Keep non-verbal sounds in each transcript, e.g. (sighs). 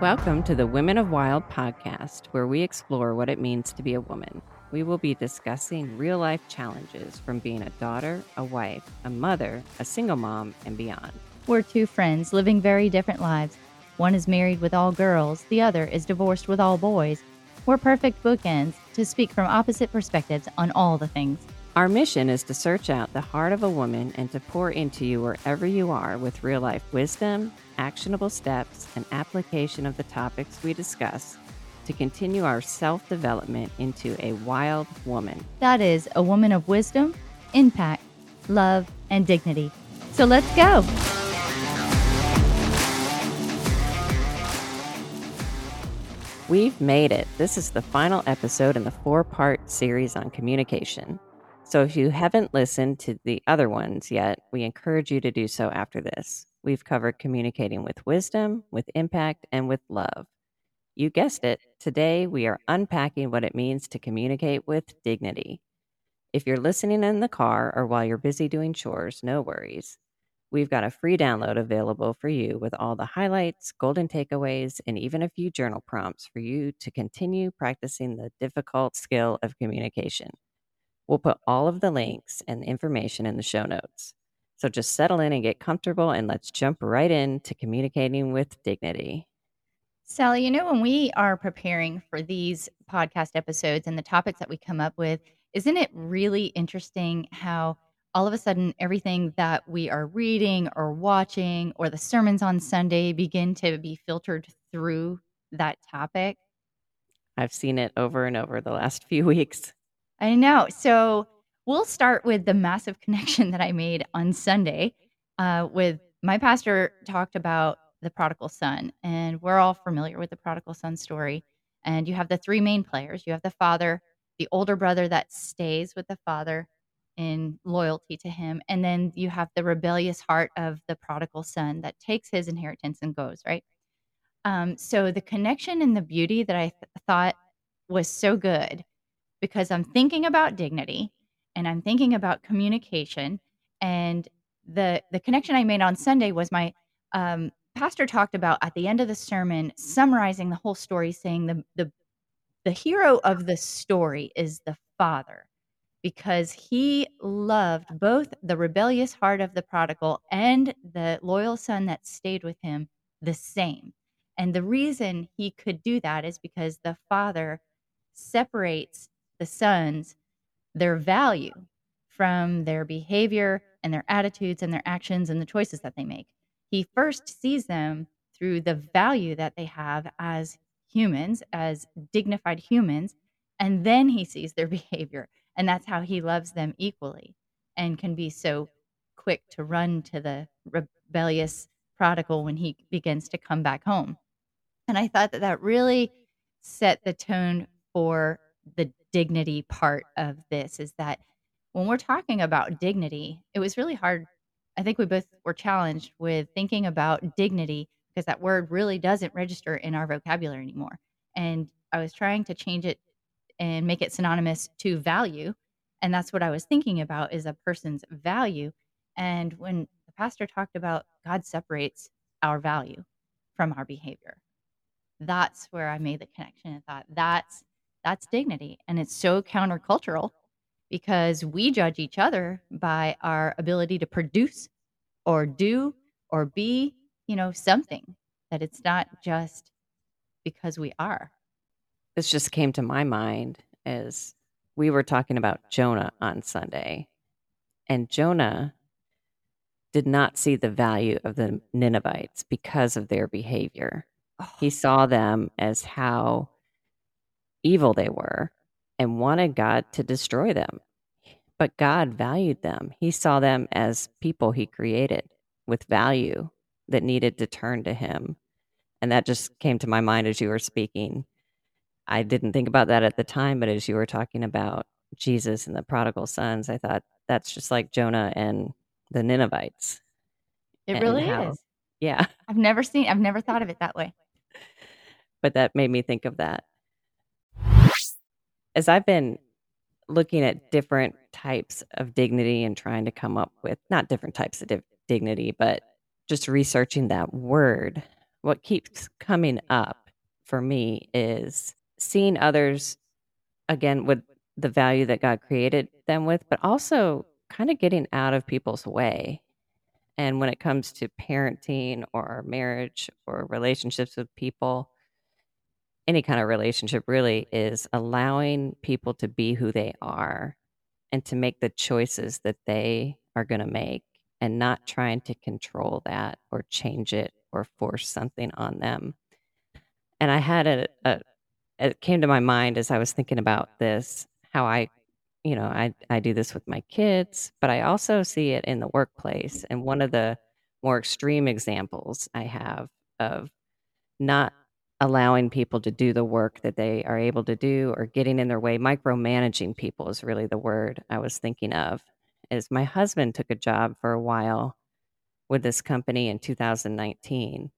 Welcome to the Women of Wild podcast, where we explore what it means to be a woman. We will be discussing real life challenges from being a daughter, a wife, a mother, a single mom, and beyond. We're two friends living very different lives. One is married with all girls, the other is divorced with all boys. We're perfect bookends to speak from opposite perspectives on all the things. Our mission is to search out the heart of a woman and to pour into you wherever you are with real life wisdom, actionable steps, and application of the topics we discuss to continue our self development into a wild woman. That is, a woman of wisdom, impact, love, and dignity. So let's go. We've made it. This is the final episode in the four part series on communication. So if you haven't listened to the other ones yet, we encourage you to do so after this. We've covered communicating with wisdom, with impact, and with love. You guessed it, today we are unpacking what it means to communicate with dignity. If you're listening in the car or while you're busy doing chores, no worries. We've got a free download available for you with all the highlights, golden takeaways, and even a few journal prompts for you to continue practicing the difficult skill of communication. We'll put all of the links and information in the show notes. So just settle in and get comfortable, and let's jump right into communicating with dignity. Sally, you know, when we are preparing for these podcast episodes and the topics that we come up with, isn't it really interesting how all of a sudden everything that we are reading or watching or the sermons on Sunday begin to be filtered through that topic? I've seen it over and over the last (laughs) few weeks. I know. So we'll start with the massive (laughs) connection that I made on Sunday. Uh, with my pastor talked about the prodigal son, and we're all familiar with the prodigal son story. And you have the three main players. You have the father, the older brother that stays with the father in loyalty to him, and then you have the rebellious heart of the prodigal son that takes his inheritance and goes right. Um, so the connection and the beauty that I th- thought was so good because I'm thinking about dignity and I'm thinking about communication. And the the connection I made on Sunday was my um, pastor talked about at the end of the sermon, summarizing the whole story, saying the the the hero of the story is the father because he loved both the rebellious heart of the prodigal and the loyal son that stayed with him the same. And the reason he could do that is because the father separates the sons their value from their behavior and their attitudes and their actions and the choices that they make. He first sees them through the value that they have as humans, as dignified humans, and then he sees their (laughs) behavior. And that's how he loves them equally and can be so quick to run to the rebellious prodigal when he begins to come back home. And I thought that that really set the tone for the dignity part of this is that when we're talking about dignity, it was really hard. I think we both were challenged with thinking about dignity because that word really doesn't register in our vocabulary anymore. And I was trying to change it and make it synonymous to value. And that's what I was thinking about is a person's value. And when the pastor talked about God separates our value from our behavior, that's where I made the connection and thought that's that's dignity. And it's so countercultural because we judge each other by our ability to produce or do or be, you know, something that it's not just because we are. This just came to my mind as we were talking about Jonah on Sunday. And Jonah did not see the value of the Ninevites because of their behavior. Oh. He saw them as how evil they were and wanted God to destroy them. But God valued them. He saw them as people he created with value that needed to turn to him. And that just came to my mind as you were speaking. I didn't think about that at the time, but as you were talking about Jesus and the prodigal sons, I thought that's just like Jonah and the Ninevites. It really how, is. Yeah. I've never seen, I've never thought of it that way. But that made me think of that as I've been looking at different types of dignity and trying to come up with not different types of dignity, but just researching that word, what keeps coming up for me is seeing others again with the value that God created them with, but also kind of getting out of people's way. And when it comes to parenting or marriage or relationships with people, any kind of relationship really is allowing people to be who they are and to make the choices that they are going to make and not trying to control that or change it or force something on them. And I had a, a it came to my mind as I was thinking about this how I you know, I I do this with my kids, but I also see it in the workplace. And one of the more extreme examples I have of not allowing people to do the work that they are able to do or getting in their way, micromanaging people is really the word I was thinking of. Is my husband took a job for a while with this company in 2019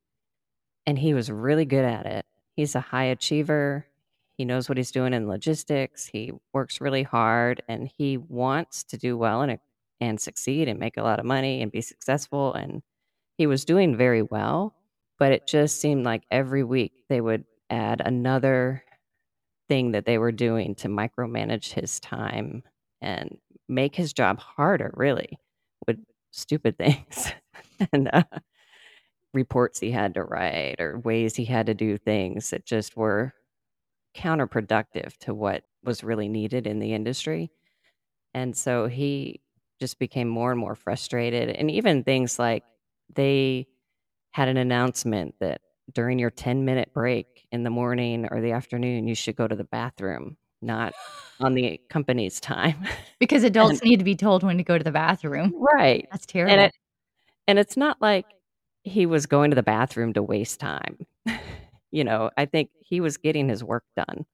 and he was really good at it. He's a high achiever. He knows what he's doing in logistics. He works really hard and he wants to do well and and succeed and make a lot of money and be successful and he was doing very well, but it just seemed like every week they would add another thing that they were doing to micromanage his time and make his job harder really with stupid (laughs) things (laughs) and uh, reports he had to write or ways he had to do things that just were counterproductive to what was really needed in the industry. And so he just became more and more frustrated. And even things like they had an announcement that during your 10 minute break in the morning or the afternoon, you should go to the bathroom, not on the (sighs) company's time. Because (laughs) adults and, need to be told when to go to the bathroom. Right. That's terrible. And, it, and it's not like he was going to the bathroom to waste time. (laughs) you know, I think he was getting his work done.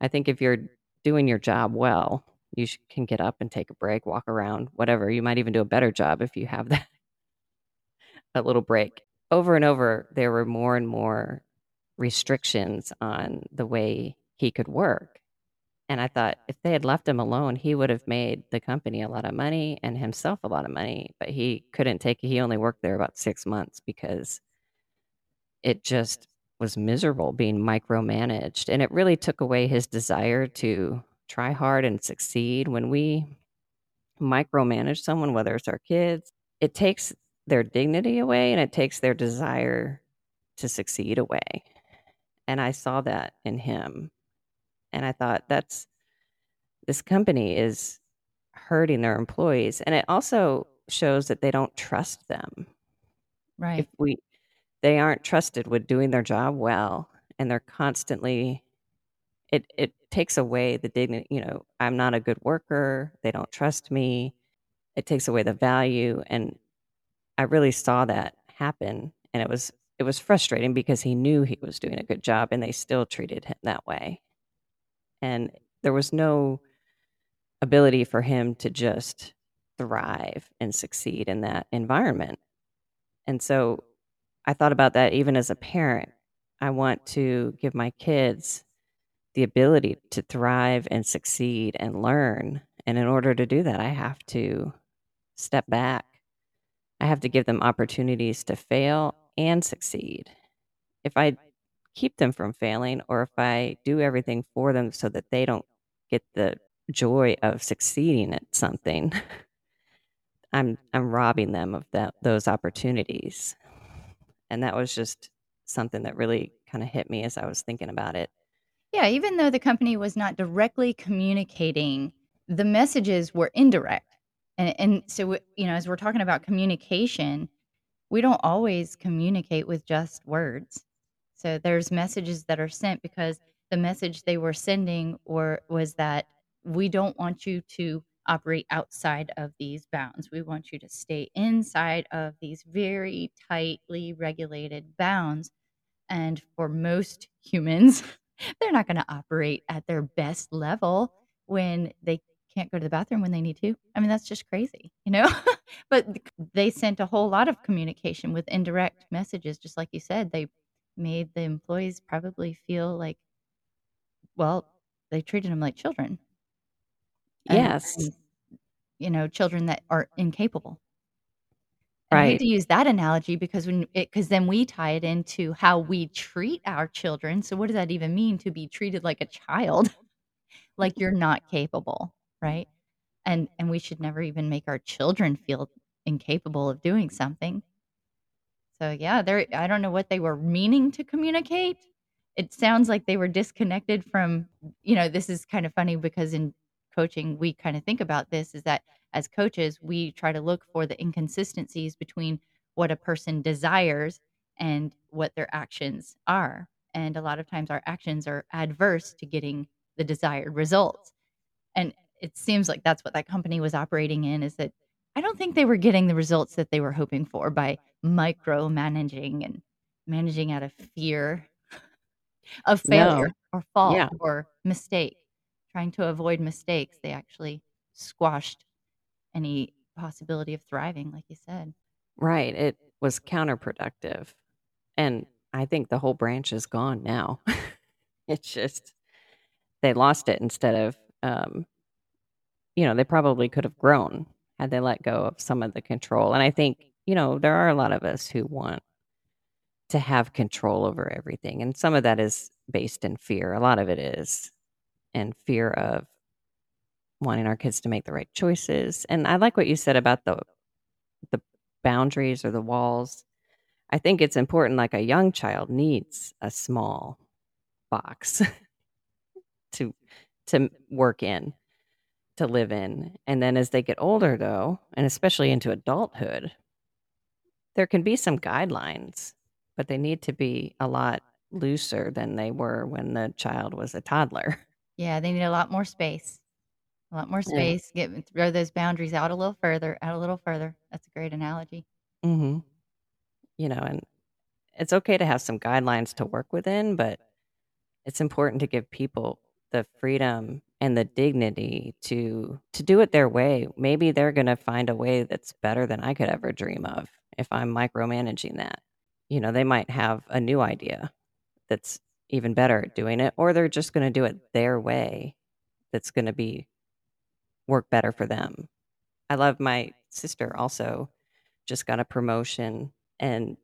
I think if you're doing your job well, you can get up and take a break, walk around, whatever. You might even do a better job if you have that (laughs) a little break. Over and over, there were more and more restrictions on the way he could work. And I thought if they had left him alone, he would have made the company a lot of money and himself a lot of money. But he couldn't take it. He only worked there about six months because it just was miserable being micromanaged. And it really took away his desire to try hard and succeed. When we micromanage someone, whether it's our kids, it takes their dignity away and it takes their desire to succeed away. And I saw that in him. And I thought, that's this company is hurting their employees. And it also shows that they don't trust them. Right. If we, they aren't trusted with doing their job well and they're constantly, it, it takes away the dignity. You know, I'm not a good worker. They don't trust me. It takes away the value. And I really saw that happen. And it was, it was frustrating because he knew he was doing a good job and they still treated him that way and there was no ability for him to just thrive and succeed in that environment. And so I thought about that even as a parent. I want to give my kids the ability to thrive and succeed and learn. And in order to do that, I have to step back. I have to give them opportunities to fail and succeed. If I keep them from failing or if I do everything for them so that they don't get the joy of succeeding at something, (laughs) I'm I'm robbing them of that those opportunities. And that was just something that really kind of hit me as I was thinking about it. Yeah, even though the company was not directly communicating, the messages were indirect. And and so you know, as we're talking about communication, we don't always communicate with just words. So there's messages that are sent because the message they were sending or was that we don't want you to operate outside of these bounds. We want you to stay inside of these very tightly regulated bounds. And for most humans, (laughs) they're not going to operate at their best level when they can't go to the bathroom when they need to. I mean, that's just crazy, you know? (laughs) but they sent a whole lot of communication with indirect messages, just like you said. They made the employees probably feel like, well, they treated them like children. And, yes. And, you know, children that are incapable. And I Right. to use that analogy because when it 'cause then we tie it into how we treat our children, so what does that even mean to be treated like a child? (laughs) Like you're not capable, right? Mm-hmm. And and we should never even make our children feel incapable of doing something. So, yeah, they're I don't know what they were meaning to communicate. It sounds like they were disconnected from you know, this is kind of funny because in coaching, we kinda think about this is that as coaches, we try to look for the inconsistencies between what a person desires and what their actions are, and a lot of times our actions are adverse to getting the desired results. And it seems like that's what that company was operating in is that I don't think they were getting the results that they were hoping for by micromanaging and managing out of fear of No. failure or fault Yeah. or mistake. Trying to avoid mistakes, they actually squashed any possibility of thriving, like you said. Right, it was counterproductive, and I think the whole branch is gone now. (laughs) It's just they lost it instead of, um you know, they probably could have grown had they let go of some of the control, and I think, you know, there are a lot of us who want to have control over everything, and some of that is based in fear, a lot of it is, and fear of wanting our kids to make the right choices, and I like what you said about the the boundaries or the walls. I think it's important, like, a young child needs a small box (laughs) to to work in, to live in, and then as they get older, though, and especially into adulthood there can be some guidelines, but they need to be a lot looser than they were when the child was a toddler. Yeah, they need a lot more space. A lot more Yeah. space, get throw those boundaries out a little further, out a little further. That's a great analogy. Mhm. You know, and it's okay to have some guidelines to work within, but it's important to give people the freedom and the dignity to to do it their way. Maybe they're gonna find a way that's better than I could ever dream of if I'm micromanaging that. You know, they might have a new idea that's even better at doing it, or they're just gonna do it their way that's gonna be work better for them. I love my sister also just got a promotion, and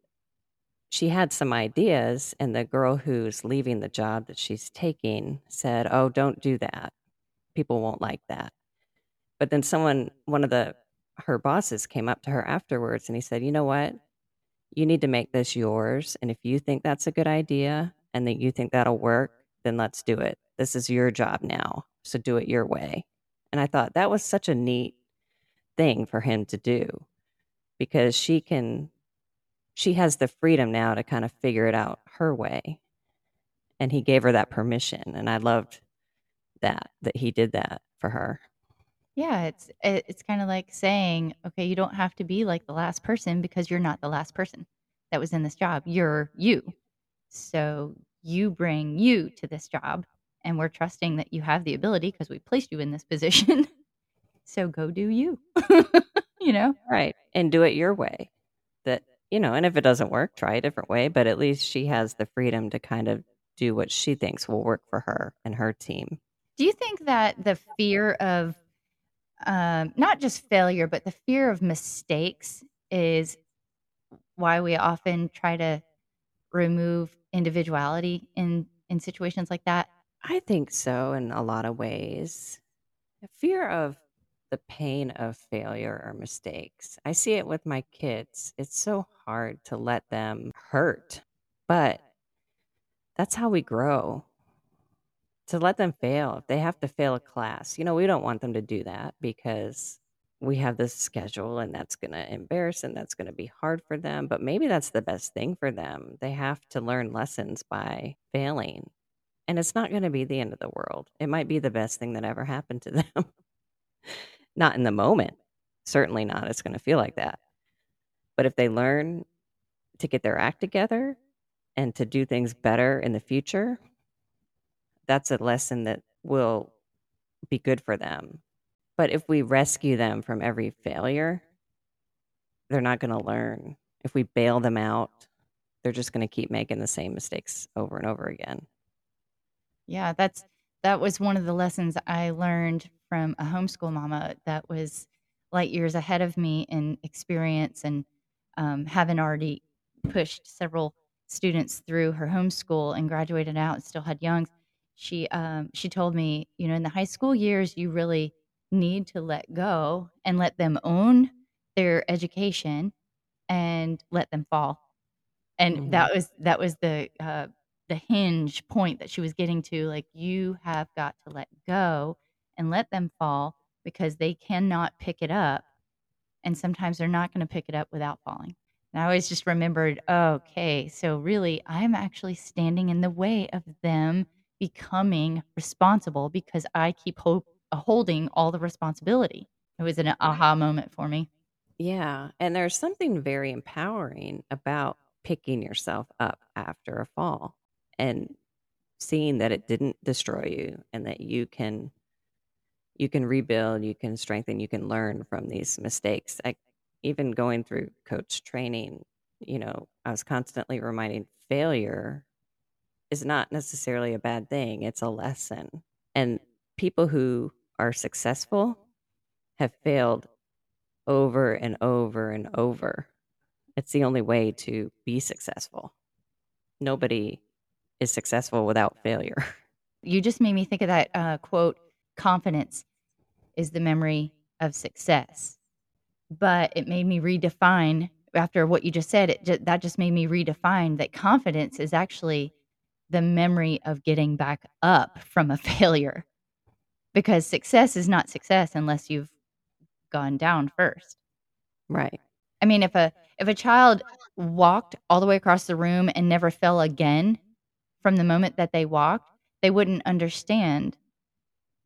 she had some ideas, and the girl who's leaving the job that she's taking said, "Oh, don't do that. People won't like that." But then someone one of the her bosses came up to her afterwards, and he said, "You know what? You need to make this yours, and if you think that's a good idea and that you think that'll work, then let's do it. This is your job now, so do it your way." And I thought that was such a neat thing for him to do because she can she has the freedom now to kinda figure it out her way. And he gave her that permission, and I loved that, that he did that for her. Yeah, it's it's kinda like saying, "Okay, you don't have to be like the last person because you're not the last person that was in this job. You're you. So, you bring you to this job, and we're trusting that you have the ability because we placed you in this position. (laughs) So go do you." (laughs) You know? Right, and do it your way. That you know, and if it doesn't work, try a different way, but at least she has the freedom to kind of do what she thinks will work for her and her team. Do you think that the fear of, um, not just failure, but the fear of mistakes is why we often try to remove individuality in in situations like that? I think so in a lot of ways. The fear of the pain of failure or mistakes. I see it with my kids. It's so hard to let them hurt, but that's how we grow. To let them fail, if they have to fail a class, you know, we don't want them to do that because we have this schedule and that's gonna embarrass and that's gonna be hard for them, but maybe that's the best thing for them. They have to learn lessons by failing, and it's not gonna be the end of the world. It might be the best thing that ever happened to (laughs) them. Not in the moment. Certainly not, it's gonna feel like that. But if they learn to get their act together and to do things better in the future that's a lesson that will be good for them. But if we rescue them from every failure they're not gonna learn. If we bail them out, they're just gonna keep making the same mistakes over and over again. Yeah, that's that was one of the lessons I learned from a homeschool mama that was light years ahead of me in experience and um, having already pushed several students through her homeschool and graduated out and still had youngs, she um, she told me, you know, in the high school years, you really need to let go and let them own their education and let them fall. And Mhm. that was that was the uh, the hinge point that she was getting to. Like you have got to let go and let them fall because they cannot pick it up, and sometimes they're not going to pick it up without falling. And I always just remembered, okay, so really, I'm actually standing in the way of them becoming responsible because I keep ho- holding all the responsibility. It was an aha moment for me. Yeah, and there's something very empowering about picking yourself up after a fall and seeing that it didn't destroy you and that you can you can rebuild, you can strengthen, you can learn from these mistakes. I, even going through coach training, you know, I was constantly reminding failure is not necessarily a bad thing, it's a lesson. And people who are successful have failed over and over and over. It's the only way to be successful. Nobody is successful without failure. (laughs) You just made me think of that uh, quote confidence is the memory of success. But it made me redefine after what you just said, it ju- that just made me redefine that confidence is actually the memory of getting back up from a (laughs) failure. Because success is not success unless you've gone down first. Right. I mean, if a if a child walked all the way across the room and never fell again from the moment that they walked, they wouldn't understand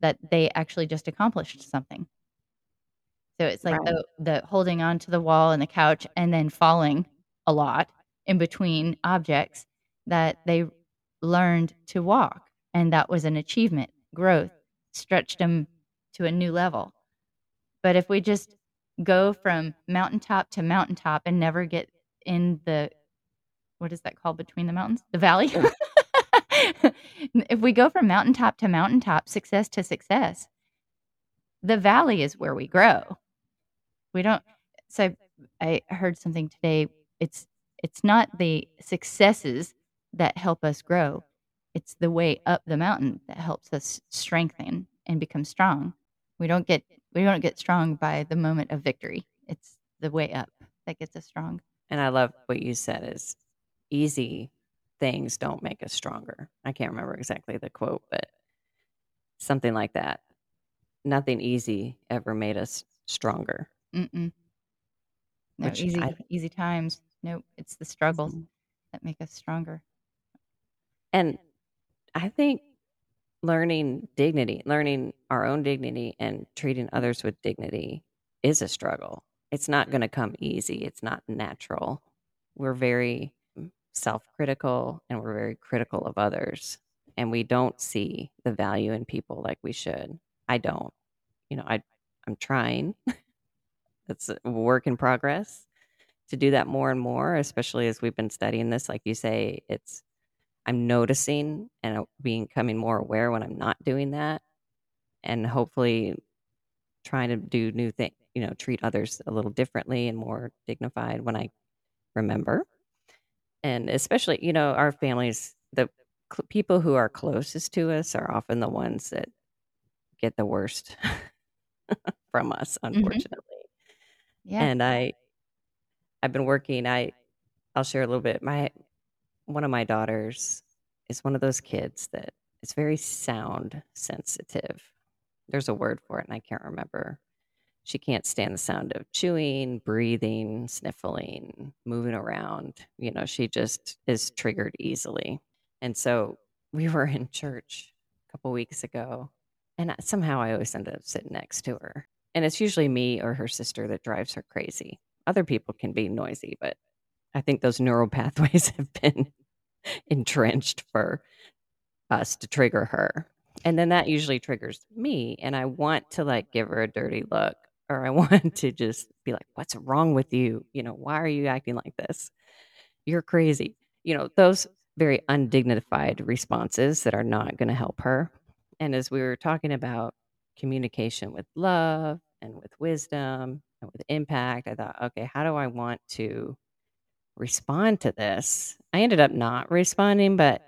that they actually just accomplished something. So it's like Right. the the holding on to the wall and the couch and then falling a lot in between objects that they learned to walk and that was an achievement, growth, stretched them to a new level. But if we just go from mountaintop to mountaintop and never get in the what is that called between the mountains? The valley? (laughs) If we go from mountaintop to mountaintop, success to success, the valley is where we grow. We don't so I heard something today. It's it's not the successes that help us grow. It's the way up the mountain that helps us strengthen and become strong. We don't get we don't get strong by the moment of victory. It's the way up that gets us strong. And I love what you said is easy things don't make us stronger. I can't remember exactly the quote, but something like that. Nothing easy ever made us stronger. Mm-mm. No Which easy I easy times. Nope, it's the struggles Mhm. that make us stronger. And I think learning dignity, learning our own dignity and treating others with dignity is a struggle. It's not going to come easy. It's not natural. We're very self critical and we're very critical of others. And we don't see the value in people like we should. I don't. You know, I, I'm trying. (laughs) it's a work in progress to do that more and more, especially as we've been studying this. Like you say, it's I'm noticing and uh, becoming more aware when I'm not doing that, and hopefully trying to do new things. You know, treat others a little differently and more dignified when I remember. And especially, you know, our families, the cl- people who are closest to us are often the ones that get the worst (laughs) from us, Mhm. unfortunately. Yeah. And I, I've been working. I, I'll share a little bit. My one of my daughters is one of those kids that is very sound sensitive. There's a word for it, and I can't remember. She can't stand the sound of chewing, breathing, sniffling, moving around. You know, she just is triggered easily. And so we were in church a couple weeks ago, and somehow I always end up sitting next to her. And it's usually me or her sister that drives her crazy. Other people can be noisy, but I think those neural (laughs) pathways have been (laughs) entrenched for us to trigger her. And then that usually triggers me. And I want to like give her a dirty look or I (laughs) want to just be like, what's wrong with you? You know, why are you acting like this? You're crazy. You know, those very undignified responses that are not going to help her. And as we were talking about communication with love and with wisdom and with impact. I thought, okay, how do I want to respond to this? I ended up not responding, but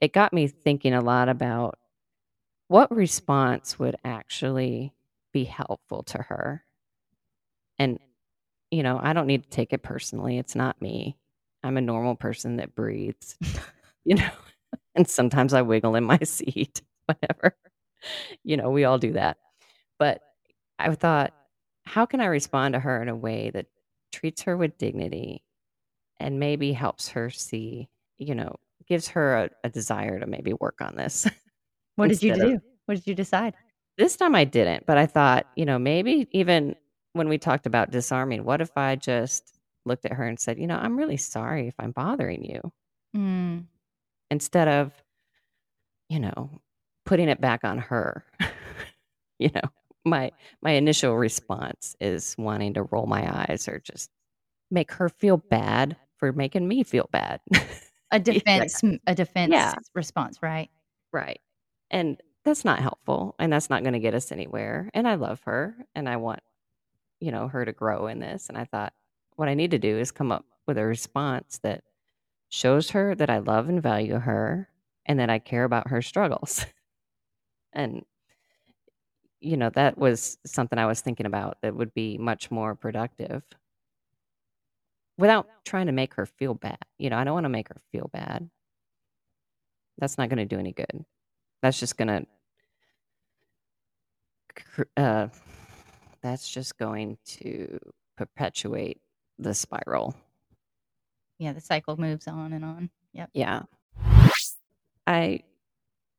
it got me thinking a lot about what response would actually be helpful to her. And, you know, I don't need to take it personally. It's not me. I'm a normal person that breathes, (laughs) you know, (laughs) and sometimes I wiggle in my (laughs) seat, whatever. You know, we all do that. But I thought, how can I respond to her in a way that treats her with dignity and maybe helps her see, you know, gives her a, a desire to maybe work on this? (laughs) What did you instead of- do? What did you decide? This time I didn't, but I thought, you know, maybe even when we talked about disarming, what if I just looked at her and said, you know, I'm really sorry if I'm bothering you Mm, instead of, you know, putting it back on her. (laughs) you know, my my initial response is wanting to roll my eyes or just make her feel bad for making me feel bad. (laughs) a defense, a defense Yeah. response, right? Right. And that's not helpful and that's not going to get us anywhere. And I love her and I want, you know, her to grow in this. And I thought what I need to do is come up with a response that shows her that I love and value her and that I care about her struggles. (laughs) and, you know, that was something I was thinking about that would be much more productive without trying to make her feel bad. You know, I don't want to make her feel bad. That's not going to do any good. That's just going to uh, that's just going to perpetuate the spiral. Yeah, the cycle moves on and on. Yep. Yeah. I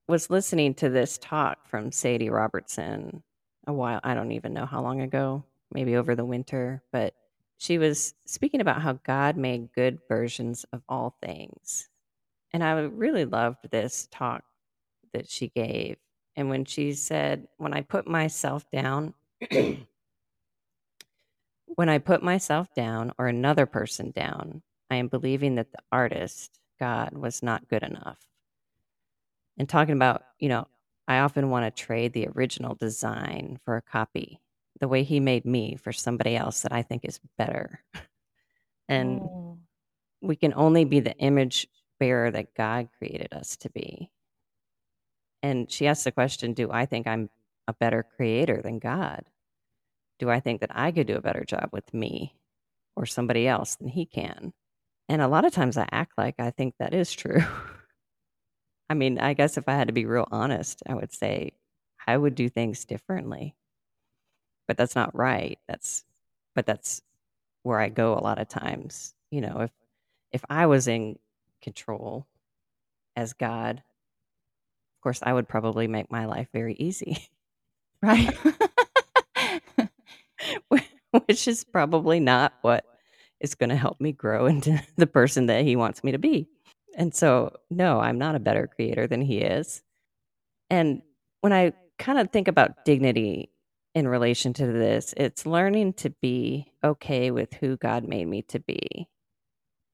was listening to this talk from Sadie Robertson a while, I don't even know how long ago, maybe over the winter, but she was speaking about how God made good versions of all things. And I really loved this talk that she gave. And when she said, When I put myself down, (clears throat) when I put myself down or another person down, I am believing that the artist, God, was not good enough. And talking about, you know, I often want to trade the original design for a copy, the way he made me for somebody else that I think is better. (laughs) And Oh, we can only be the image bearer that God created us to be. And she asked the question Do I think I'm a better creator than God? Do I think that I could do a better job with me or somebody else than he can? And a lot of times I act like I think that is true. (laughs) I mean, I guess if I had to be real honest, I would say I would do things differently. But that's not right. That's but that's where I go a lot of times. You know, if if I was in control as God, of course I would probably make my life very easy. right. (laughs) which is probably not what is going to help me grow into (laughs) the person that he wants me to be. And so, no, I'm not a better creator than he is. And when I kind of think about dignity in relation to this, it's learning to be okay with who God made me to be,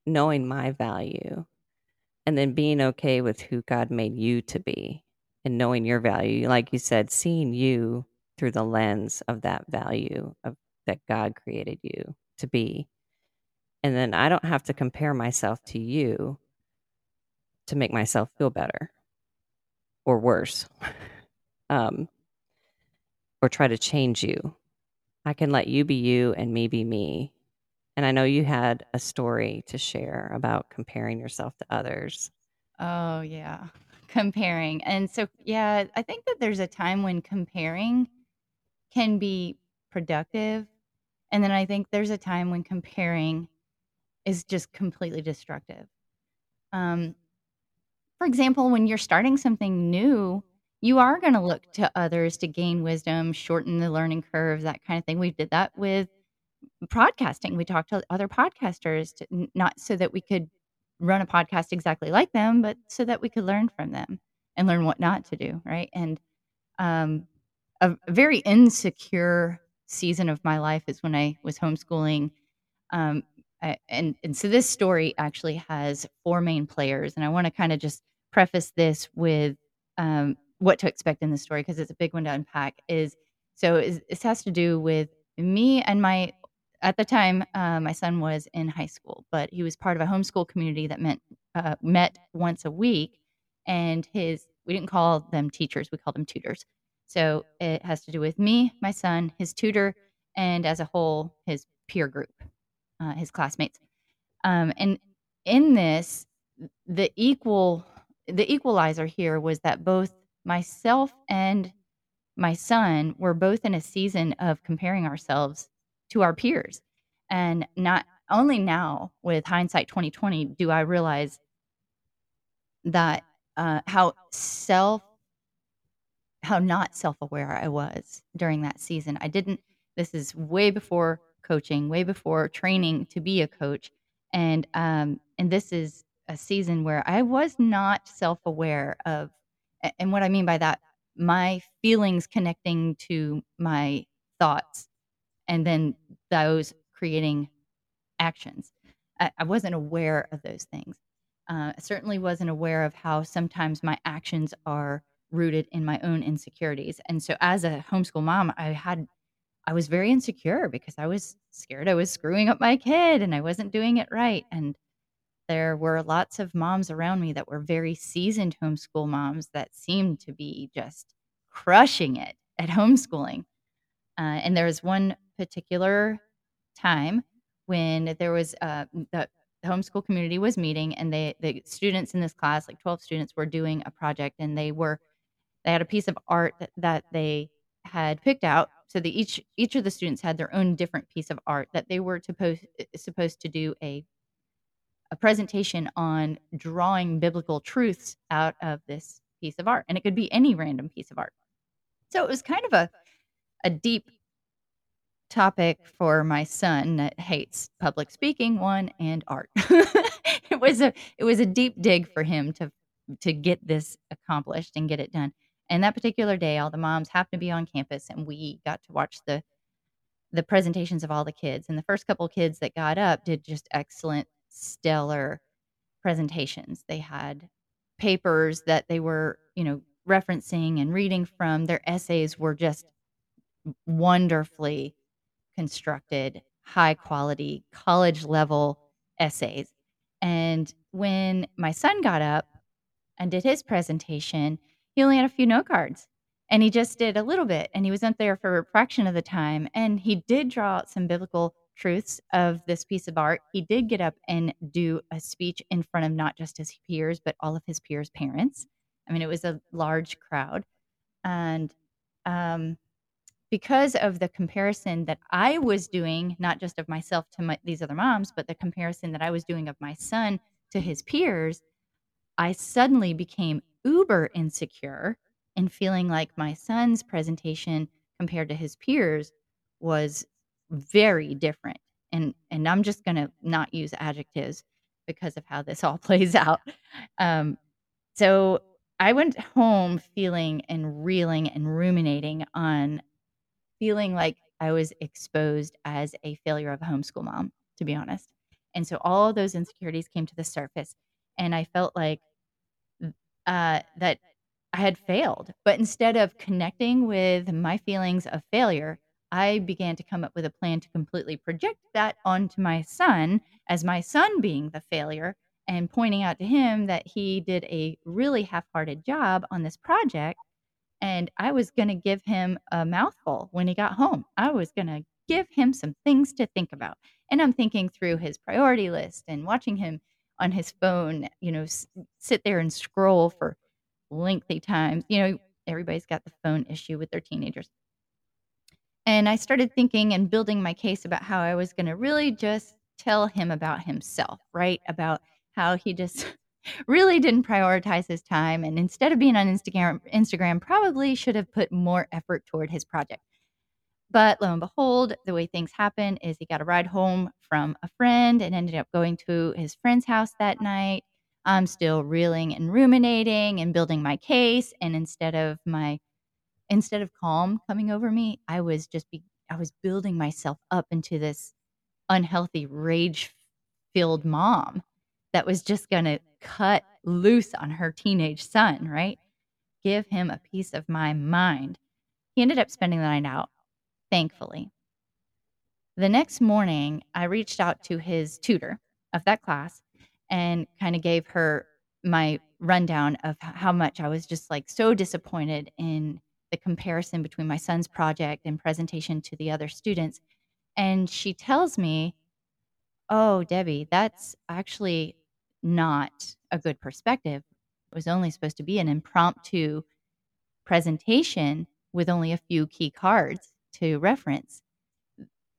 knowing my value, and then being okay with who God made you to be and knowing your value. Like you said, seeing you through the lens of that value of that God created you to be. And then I don't have to compare myself to you to make myself feel better or worse um, or try to change you. I can let you be you and me be me. And I know you had a story to share about comparing yourself to others. Oh, yeah. (laughs) Comparing. And so, yeah, I think that there's a time when comparing can be productive. And then I think there's a time when comparing is just completely destructive. Um, for example, when you're starting something new, you are going to look to others to gain wisdom, shorten the learning curve, that kind of thing. We did that with podcasting. We talked to other podcasters, to, not so that we could run a podcast exactly like them, but so that we could learn from them and learn what not to do. Right. And um, a very insecure season of my life is when I was homeschooling. Um, I, and and so this story actually has four main players, and I want to kind of just preface this with um, what to expect in the story because it's a big one to unpack. Is so is, this has to do with me and my at the time uh, my son was in high school, but he was part of a homeschool community that meant uh, met once a week, and his we didn't call them teachers, we called them tutors. So it has to do with me, my son, his tutor, and as a whole, his peer group, uh, his classmates. Um, and in this, the equal the equalizer here was that both myself and my son were both in a season of comparing ourselves to our peers. And not only now with hindsight 2020 do I realize that uh, how self how not self-aware I was during that season. I didn't this is way before coaching, way before training to be a coach. And um and this is a season where I was not self-aware of and what I mean by that my feelings connecting to my thoughts and then those creating actions. I, I wasn't aware of those things. Uh, I certainly wasn't aware of how sometimes my actions are rooted in my own insecurities. And so as a homeschool mom, I had I was very insecure because I was scared I was screwing up my kid and I wasn't doing it right. And there were lots of moms around me that were very seasoned homeschool moms that seemed to be just crushing it (laughs) at homeschooling. Uh, and there was one particular time when there was uh, the homeschool community was meeting and they the students in this class like 12 students were doing a project and they were they had a piece of art that, they had picked out so that each each of the students had their own different piece of art that they were to post, supposed to do a a presentation on drawing biblical truths out of this piece of art and it could be any random piece of art. So it was kind of a a deep topic for my son that hates public speaking one and art. (laughs) It was a it was a deep dig for him to to get this accomplished and get it done. And that particular day all the moms happened to be on campus and we got to watch the the presentations of all the kids. And the first couple kids that got up did just excellent stellar presentations they had papers that they were you know referencing and reading from their essays were just wonderfully constructed, high quality, college level essays. And when my son got up and did his presentation, he only had a few note cards and he just did a little bit and he was up there for a fraction of the time. And he did draw out some biblical truths of this piece of art. He did get up and do a speech in front of not just his peers, but all of his peers' parents. I mean, it was a large crowd. And um, because of the comparison that I was doing, not just of myself to my, these other moms, but the comparison that I was doing of my son to his peers, I suddenly became uber insecure and feeling like my son's presentation compared to his peers was very different. And and I'm just going to not use adjectives because of how this (laughs) all plays out. Um, so I went home feeling and reeling and ruminating on feeling like I was exposed as a failure of a homeschool mom, to be honest. And so all those insecurities came to the surface, and I felt like uh, that I had failed. But instead of connecting with my feelings of failure, I began to come up with a plan to completely project that onto my son as my son being the failure and pointing out to him that he did a really half hearted job on this project and I was going to give him a mouthful when he got home. I was going to give him some things to think about. And I'm thinking through his priority list and watching him on his phone, you know, s- sit there and scroll for lengthy times. You know, everybody's got the phone issue with their teenagers. And I started thinking and building my case about how I was going to really just tell him about himself, right? About how he just (laughs) really didn't prioritize his time and instead of being on Instagram Instagram probably should have put more effort toward his project. But lo and behold, the way things happen is he got a ride home from a friend and ended up going to his friend's house that night. I'm still reeling and ruminating and building my case and instead of my instead of calm coming over me, I was just be, I was building myself up into this unhealthy rage filled mom that was just going to cut loose on her teenage son, right? Give him a piece of my mind. He ended up spending the night out, thankfully. The next morning, I reached out to his tutor of that class and kind of gave her my rundown of how much I was just like so disappointed in the comparison between my son's project and presentation to the other students. And she tells me, Oh, Debbie, that's actually not a good perspective. It was only supposed to be an impromptu presentation with only a few key cards to reference.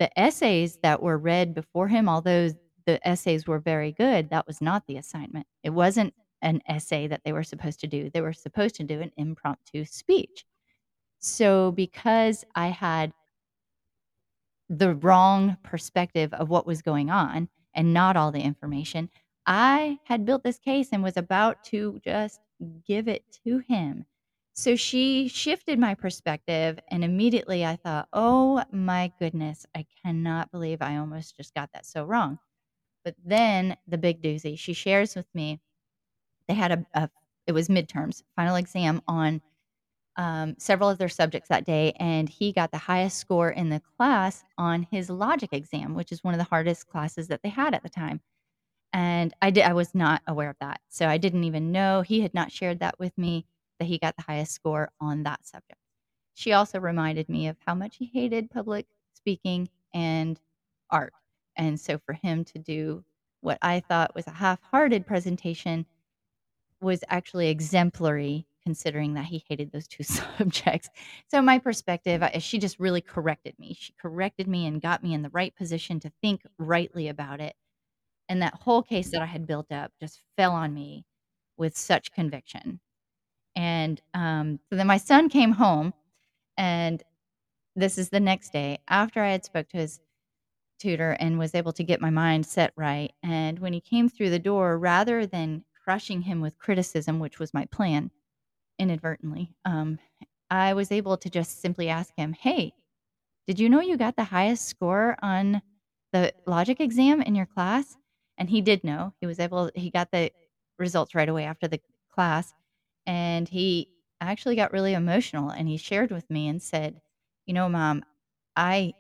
The essays that were read before him, although the essays were very good, that was not the assignment. It wasn't an essay that they were supposed to do. They were supposed to do an impromptu speech. So, because I had the wrong perspective of what was going on and not all the information, I had built this case and was about to just give it to him. So she shifted my perspective, and immediately I thought, oh my goodness, I cannot believe I almost just got that so wrong. But then the big doozy, she shares with me, they had a, a it was midterms, final exam on um, several of their subjects that day, and he got the highest score in the class on his logic exam, which is one of the hardest classes that they had at the time. And I did I was not aware of that. So I didn't even know he had not shared that with me that he got the highest score on that subject. She also reminded me of how much he hated public speaking and art. And so for him to do what I thought was a half-hearted presentation was actually exemplary considering that he hated those two (laughs) subjects. So my perspective, uh, she just really corrected me. She corrected me and got me in the right position to think rightly about it. And that whole case that I had built up just fell on me with such conviction. And um, so then my son came home, and this is the next day after I had spoke to his tutor and was able to get my mind set right. And when he came through the door, rather than crushing him with criticism, which was my plan inadvertently, um, I was able to just simply ask him, Hey, did you know you got the highest score on the logic exam in your class? And he did know. He was able, he got the results right away after the class. And he actually got really emotional and he shared with me and said, You know, mom, I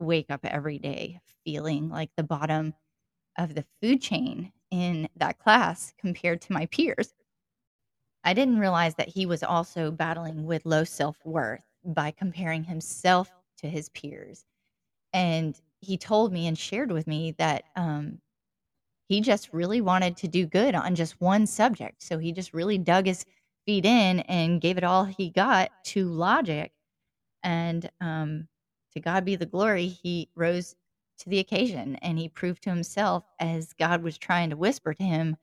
wake up every day feeling like the bottom of the food chain in that class compared to my peers. I didn't realize that he was also battling with low self worth by comparing himself to his peers. And he told me and shared with me that um, he just really wanted to do good on just one subject. So he just really dug his feet in and gave it all he got to logic. And um, to God be the glory, he rose to the occasion and he proved to himself, as God was trying to whisper to him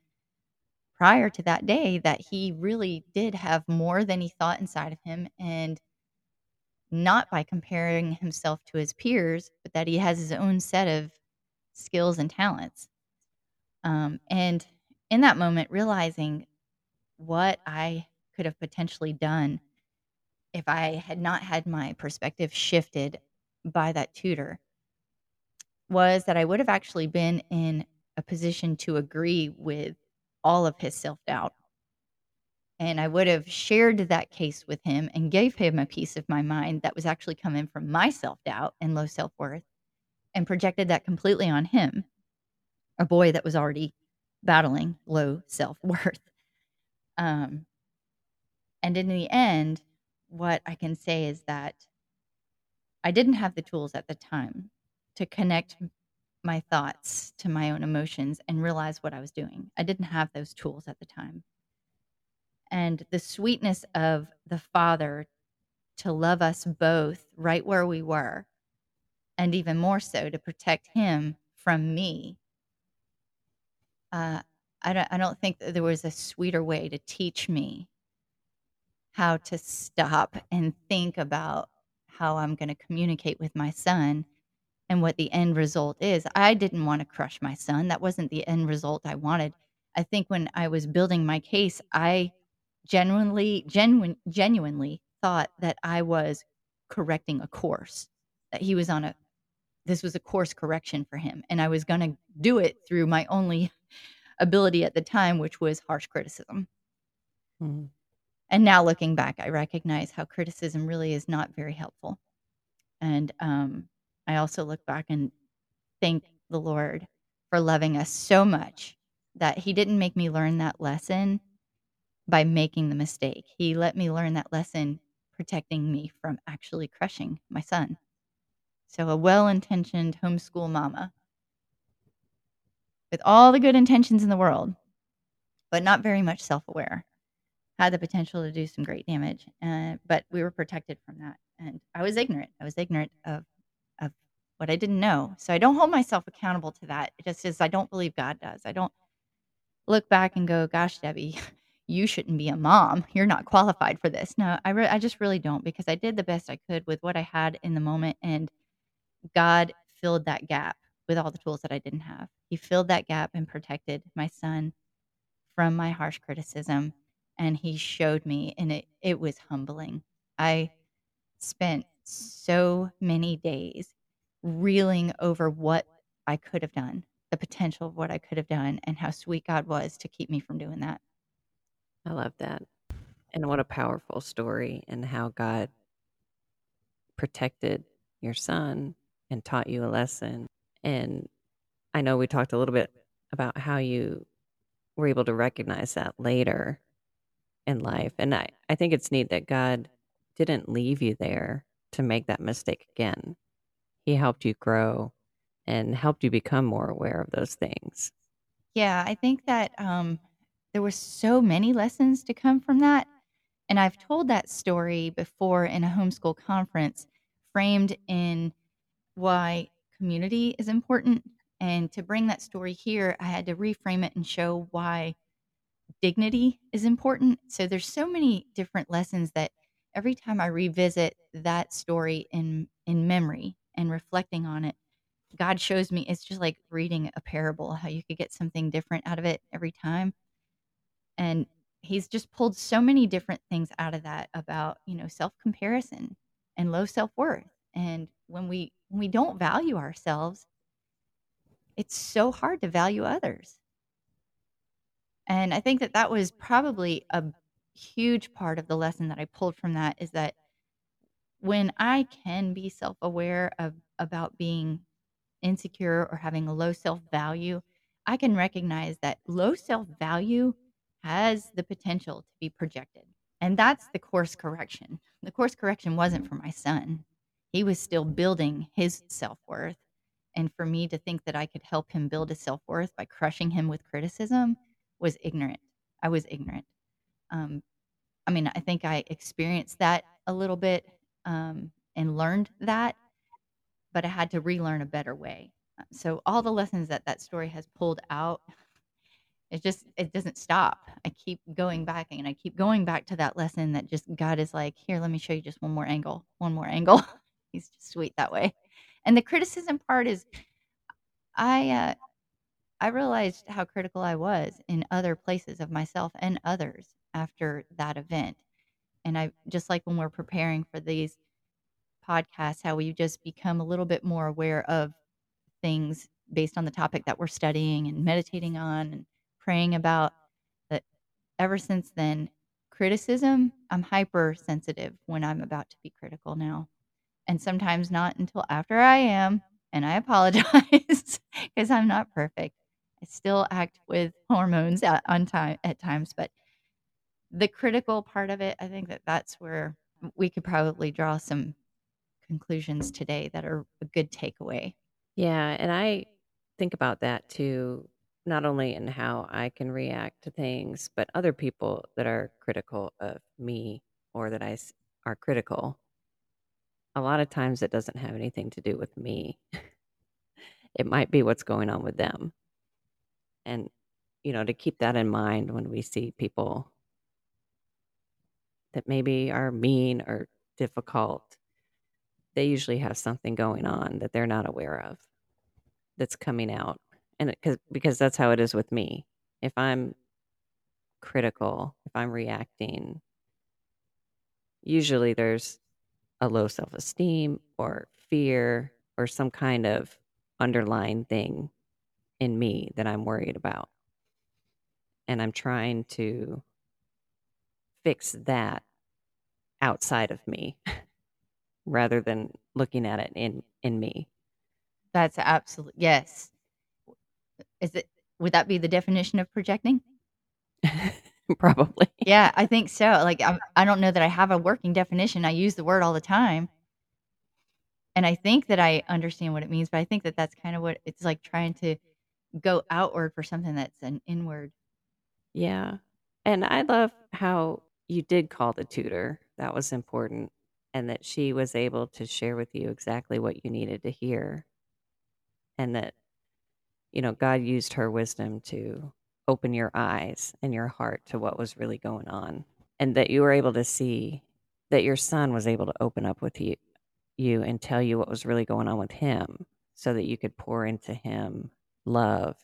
prior to that day, that he really did have more than he thought inside of him. And not by comparing himself to his peers, but that he has his own set of skills and talents. Um, and in that moment, realizing what I could have potentially done if I had not had my perspective shifted by that tutor was that I would have actually been in a position to agree with all of his self doubt. And I would have shared that case with him and gave him a piece of my mind that was actually coming from my self doubt and low self worth and projected that completely on him, a boy that was already battling low self worth. (laughs) Um, and in the end, what I can say is that I didn't have the tools at the time to connect my thoughts to my own emotions and realize what I was doing. I didn't have those tools at the time. And the sweetness of the Father to love us both right where we were, and even more so to protect Him from me. Uh, I don't, I don't think there was a sweeter way to teach me how to stop and think about how I'm going to communicate with my son and what the end result is. I didn't want to crush my son. That wasn't the end result I wanted. I think when I was building my case, I genuinely, genuine, genuinely thought that I was correcting a course, that he was on a, this was a course correction for him. And I was going to do it through my only (laughs) ability at the time, which was harsh criticism. Mhm. And now looking back, I recognize how criticism really is not very helpful. And um, I also look back and thank the Lord for loving us so much that He didn't make me learn that lesson by making the mistake. He let me learn that lesson protecting me from actually crushing my son. So, a well intentioned homeschool mama with all the good intentions in the world, but not very much self aware, had the potential to do some great damage. Uh, but we were protected from that. And I was ignorant. I was ignorant of, of what I didn't know. So I don't hold myself accountable to that. It just is, I don't believe God does. I don't look back and go, gosh, Debbie, (laughs) you shouldn't be a mom. You're not qualified for this. No, I, re- I just really don't because I did the best I could with what I had in the moment. And God filled that gap with all the tools that I didn't have. He filled that gap and protected my son from my harsh criticism. And he showed me, and it, it was humbling. I spent so many days reeling over what I could have done, the potential of what I could have done, and how sweet God was to keep me from doing that. I love that. And what a powerful story, and how God protected your son and taught you a lesson. And I know we talked a little bit about how you were able to recognize that later in life. And I, I think it's neat that God didn't leave you there to make that mistake again. He helped you grow and helped you become more aware of those things. Yeah, I think that um, there were so many lessons to come from that. And I've told that story before in a homeschool conference, framed in why community is important. And to bring that story here, I had to reframe it and show why dignity is important. So there's so many different lessons that every time I revisit that story in in memory and reflecting on it, God shows me it's just like reading a parable, how you could get something different out of it every time. And he's just pulled so many different things out of that about, you know, self-comparison and low self-worth. And when we when we don't value ourselves, it's so hard to value others. And I think that that was probably a huge part of the lesson that I pulled from that is that when I can be self-aware of about being insecure or having a low self-value, I can recognize that low self-value has the potential to be projected. And that's the course correction. The course correction wasn't for my son. He was still building his self-worth. And for me to think that I could help him build his self-worth by crushing him with criticism was ignorant. I was ignorant. Um, I mean, I think I experienced that a little bit um, and learned that, but I had to relearn a better way. So all the lessons that that story has pulled out, it just it doesn't stop. I keep going back and I keep going back to that lesson that just God is like, here, let me show you just one more angle, one more angle. (laughs) He's just sweet that way. And the criticism part is, I uh, I realized how critical I was in other places of myself and others after that event. And I just like when we're preparing for these podcasts, how we just become a little bit more aware of things based on the topic that we're studying and meditating on and praying about. That ever since then, criticism, I'm hypersensitive when I'm about to be critical now. And sometimes not until after I am. And I (laughs) apologize because I'm not perfect. I still act with hormones at, on time at times, but the critical part of it, I think that that's where we could probably draw some conclusions today that are a good takeaway. Yeah, and I think about that too, not only in how I can react to things, but other people that are critical of me or that I are critical. A lot of times it doesn't have anything to do with me. (laughs) it might be what's going on with them. And you know, to keep that in mind when we see people that maybe are mean or difficult, they usually have something going on that they're not aware of that's coming out. And cause, because that's how it is with me. If I'm critical, if I'm reacting, usually there's a low self esteem or fear or some kind of underlying thing in me that I'm worried about. And I'm trying to fix that outside of me (laughs) rather than looking at it in in me That's absolute yes. Is it would that be the definition of projecting? (laughs) Probably. (laughs) Yeah, I think so. Like, I I don't know that I have a working definition. I use the word all the time. And I think that I understand what it means, but I think that that's kind of what it's like trying to go outward for something that's an inward. Yeah. And I love how you did call the tutor. That was important. And that she was able to share with you exactly what you needed to hear. And that, you know, God used her wisdom to open your eyes and your heart to what was really going on. And that you were able to see that your son was able to open up with you you and tell you what was really going on with him so that you could pour into him love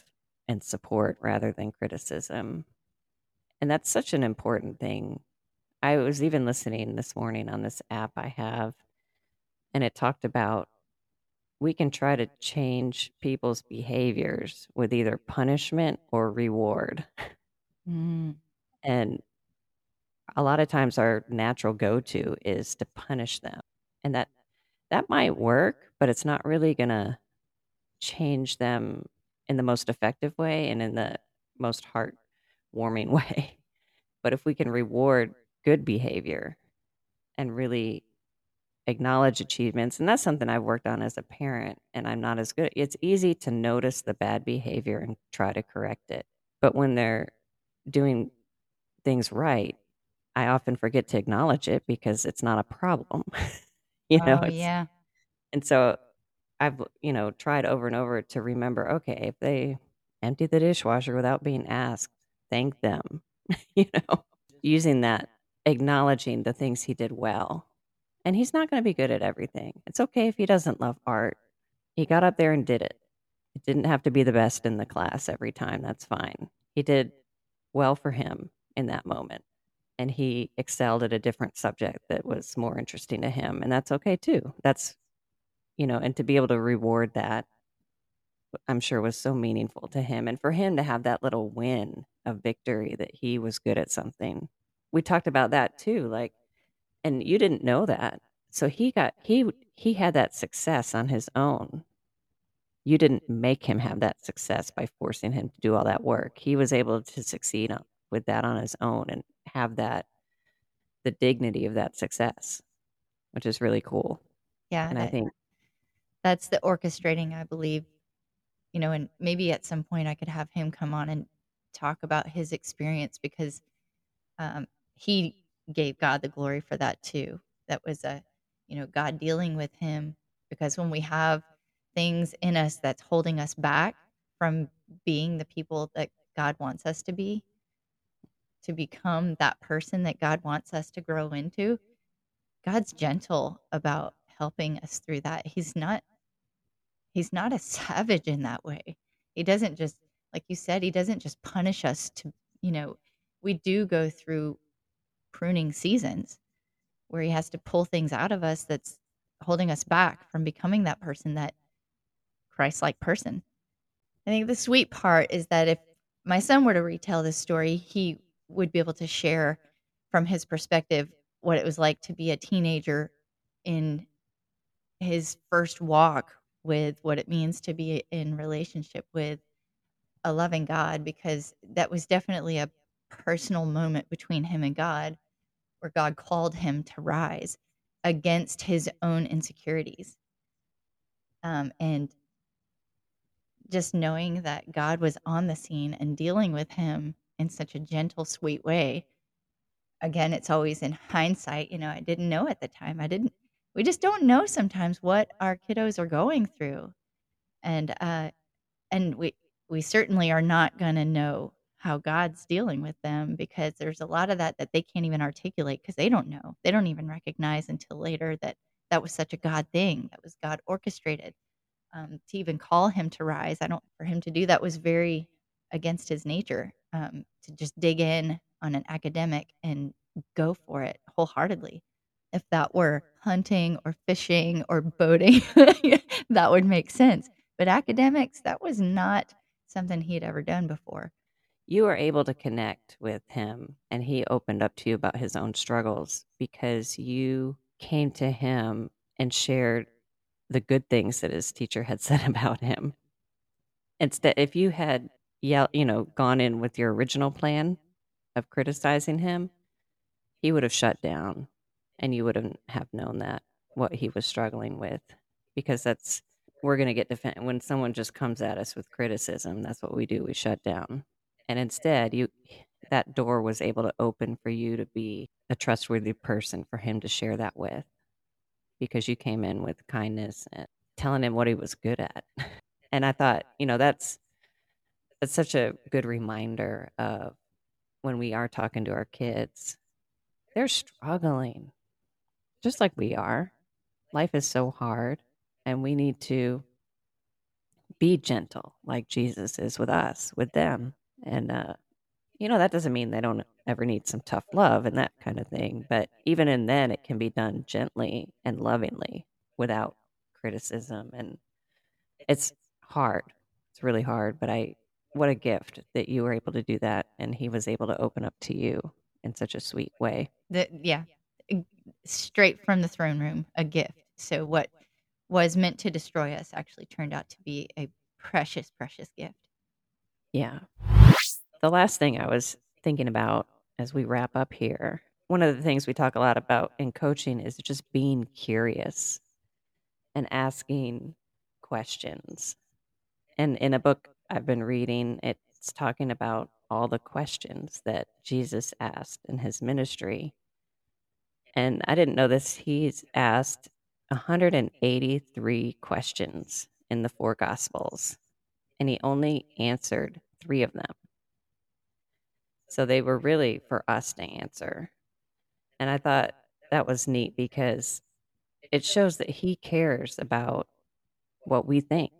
and support rather than criticism. And that's such an important thing. I was even listening this morning on this app I have, and it talked about we can try to change people's behaviors with either punishment or reward. Mm. And a lot of times our natural go-to is to punish them. And that that might work, but it's not really going to change them in the most effective way and in the most heart-warming (laughs) way. But if we can reward good behavior and really acknowledge achievements, and that's something I've worked on as a parent, and I'm not as good. It's easy to notice the bad behavior and try to correct it. But when they're doing things right, I often forget to acknowledge it because it's not a problem. (laughs) you know, Oh, yeah. and so I've, you know, tried over and over to remember, okay, if they empty the dishwasher without being asked, thank them. (laughs) you know, using that, acknowledging the things he did well. And he's not going to be good at everything. It's okay if he doesn't love art. He got up there and did it. It didn't have to be the best in the class every time. That's fine. He did well for him in that moment. And he excelled at a different subject that was more interesting to him. And that's okay too. That's, you know, and to be able to reward that, I'm sure was so meaningful to him. And for him to have that little win of victory that he was good at something. We talked about that too. Like, and you didn't know that. So he got, he, he had that success on his own. You didn't make him have that success by forcing him to do all that work. He was able to succeed on, with that on his own and have that, the dignity of that success, which is really cool. Yeah. And I think, that's the orchestrating, I believe. You know, and maybe at some point I could have him come on and talk about his experience because um, he gave God the glory for that too. That was a, you know, God dealing with him because when we have things in us that's holding us back from being the people that God wants us to be, to become that person that God wants us to grow into, God's gentle about helping us through that. He's not he's not a savage in that way. He doesn't just like you said, he doesn't just punish us to, you know, we do go through pruning seasons where he has to pull things out of us that's holding us back from becoming that person that Christ-like person. I think the sweet part is that if my son were to retell this story, he would be able to share from his perspective what it was like to be a teenager in his first walk with what it means to be in relationship with a loving God because that was definitely a personal moment between him and God where God called him to rise against his own insecurities. Um, and just knowing that God was on the scene and dealing with him in such a gentle, sweet way. Again, it's always in hindsight. You know, I didn't know at the time. I didn't, we just don't know sometimes what our kiddos are going through. And, uh, and we, we certainly are not going to know how God's dealing with them because there's a lot of that that they can't even articulate because they don't know. They don't even recognize until later that that was such a God thing. That was God orchestrated. Um, to even call him to rise, I don't, for him to do that was very against his nature. Um, to just dig in on an academic and go for it wholeheartedly. If that were hunting or fishing or boating, (laughs) that would make sense. But academics, that was not something he had ever done before. You were able to connect with him and he opened up to you about his own struggles because you came to him and shared the good things that his teacher had (laughs) said about him. Instead, if you had yell, you know, gone in with your original plan of criticizing him, he would have shut down and you wouldn't have known that what he was struggling with because that's we're going to get defend when someone just comes at us with criticism that's what we do we shut down and instead you that door was able to open for you to be a trustworthy person for him to share that with because you came in with kindness and telling him what he was good at (laughs) and i thought you know that's that's such a good reminder of when we are talking to our kids they're struggling just like we are. Life is so hard, and we need to be gentle like Jesus is with us, with them. And, uh, you know, that doesn't mean they don't ever need some tough love and that kind of thing. But even in then, it can be done gently and lovingly without criticism. And it's hard. It's really hard. But I, what a gift that you were able to do that. And he was able to open up to you in such a sweet way. The, yeah, straight from the throne room, a gift. So what was meant to destroy us actually turned out to be a precious, precious gift. Yeah. The last thing I was thinking about as we wrap up here, one of the things we talk a lot about in coaching is just being curious and asking questions. And in a book I've been reading, it's talking about all the questions that Jesus asked in his ministry and I didn't know this. He's asked 183 questions in the four Gospels, and he only answered three of them. So they were really for us to answer. And I thought that was neat because it shows that he cares about what we think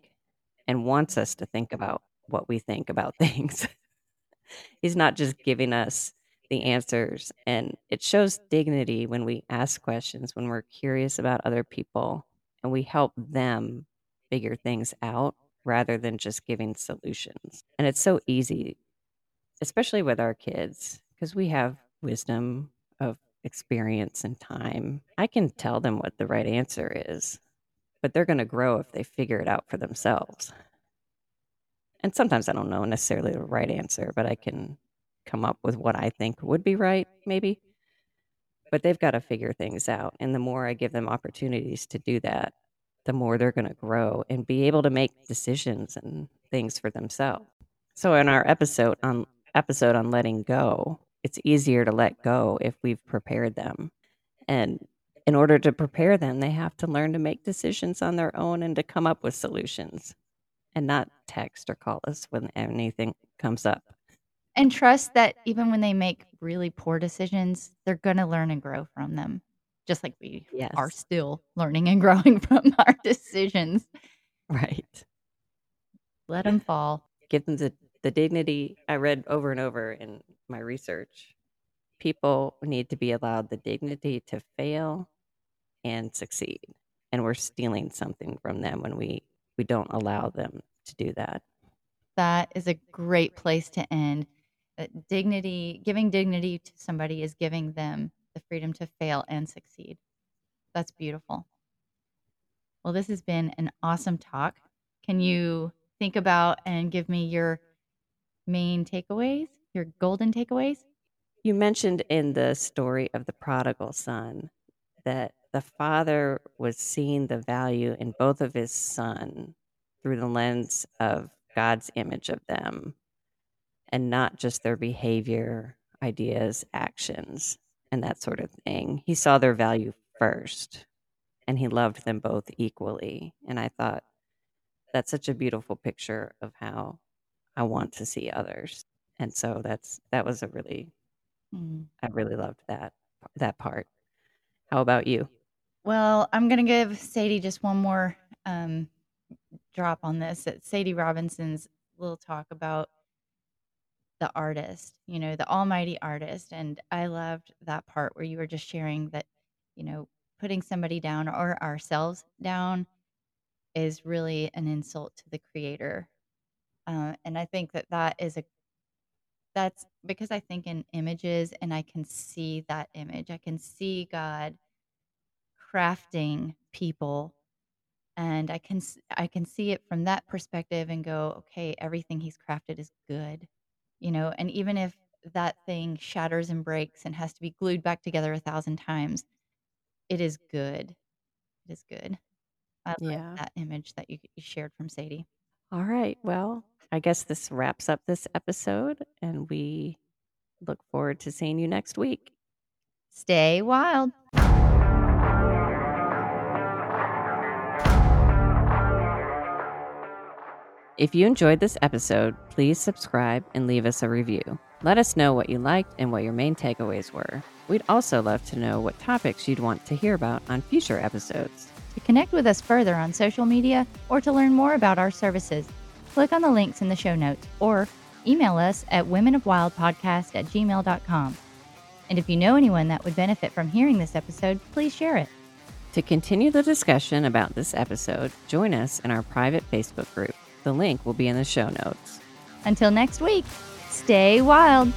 and wants us to think about what we think about (laughs) things. He's not just giving us the answers. And it shows dignity when we ask questions, when we're curious about other people and we help them figure things out rather than just giving solutions. And it's so easy, especially with our kids, because we have wisdom of experience and time. I can tell them what the right answer is, but they're going to grow if they figure it out for themselves. And sometimes I don't know necessarily the right answer, but I can come up with what I think would be right, maybe. But they've got to figure things out. And the more I give them opportunities to do that, the more they're going to grow and be able to make decisions and things for themselves. So in our episode on episode on letting go, it's easier to let go if we've prepared them. And in order to prepare them, they have to learn to make decisions on their own and to come up with solutions and not text or call us when anything comes up and trust that even when they make really poor decisions, they're going to learn and grow from them, just like we yes. are still learning and (laughs) growing from our decisions. Right. Let them fall. Give them the, the dignity I read over and over in my research. People need to be allowed the dignity to fail and succeed. And we're stealing something from them when we, we don't allow them to do that. That is a great place to end That dignity, giving dignity to somebody is giving them the freedom to fail and succeed. That's beautiful. Well, this has been an awesome talk. Can you think about and give me your main takeaways, your golden takeaways? You mentioned in the story of the prodigal son that the father was seeing the value in both of his son through the lens of God's image of them and not just their behavior, ideas, actions, and that sort of thing. He saw their value first and he loved them both equally. And I thought that's such a beautiful picture of how I want to see others. And so that's that was a really mm. I really loved that that part. How about you? Well, I'm going to give Sadie just one more um, drop on this. It's Sadie Robinson's little talk about the artist, you know, the almighty artist. And I loved that part where you were just sharing that, you know, putting somebody down or ourselves down is really an insult to the creator. Uh, and I think that that is a, that's because I think in images and I can see that image. I can see God crafting people and I can i can see it from that perspective and go, okay, everything he's crafted is good, you know. And even if that thing shatters and breaks and has to be glued back together a thousand times, it is good. It is good. I Yeah. that image that you, you shared from Sadie. All right. Well, I guess this wraps up this episode, and we look forward to seeing you next week. Stay wild. If you enjoyed this episode, please subscribe and leave us a review. Let us know what you liked and what your main takeaways were. We'd also love to know what topics you'd want to hear about on future episodes. To connect with us further on social media or to learn more about our services, click on the links in the show notes or email us at womenofwildpodcast at gmail.com. And if you know anyone that would benefit from hearing this episode, please share it. To continue the discussion about this episode, join us in our private Facebook group. The link will be in the show notes. Until next week, stay wild.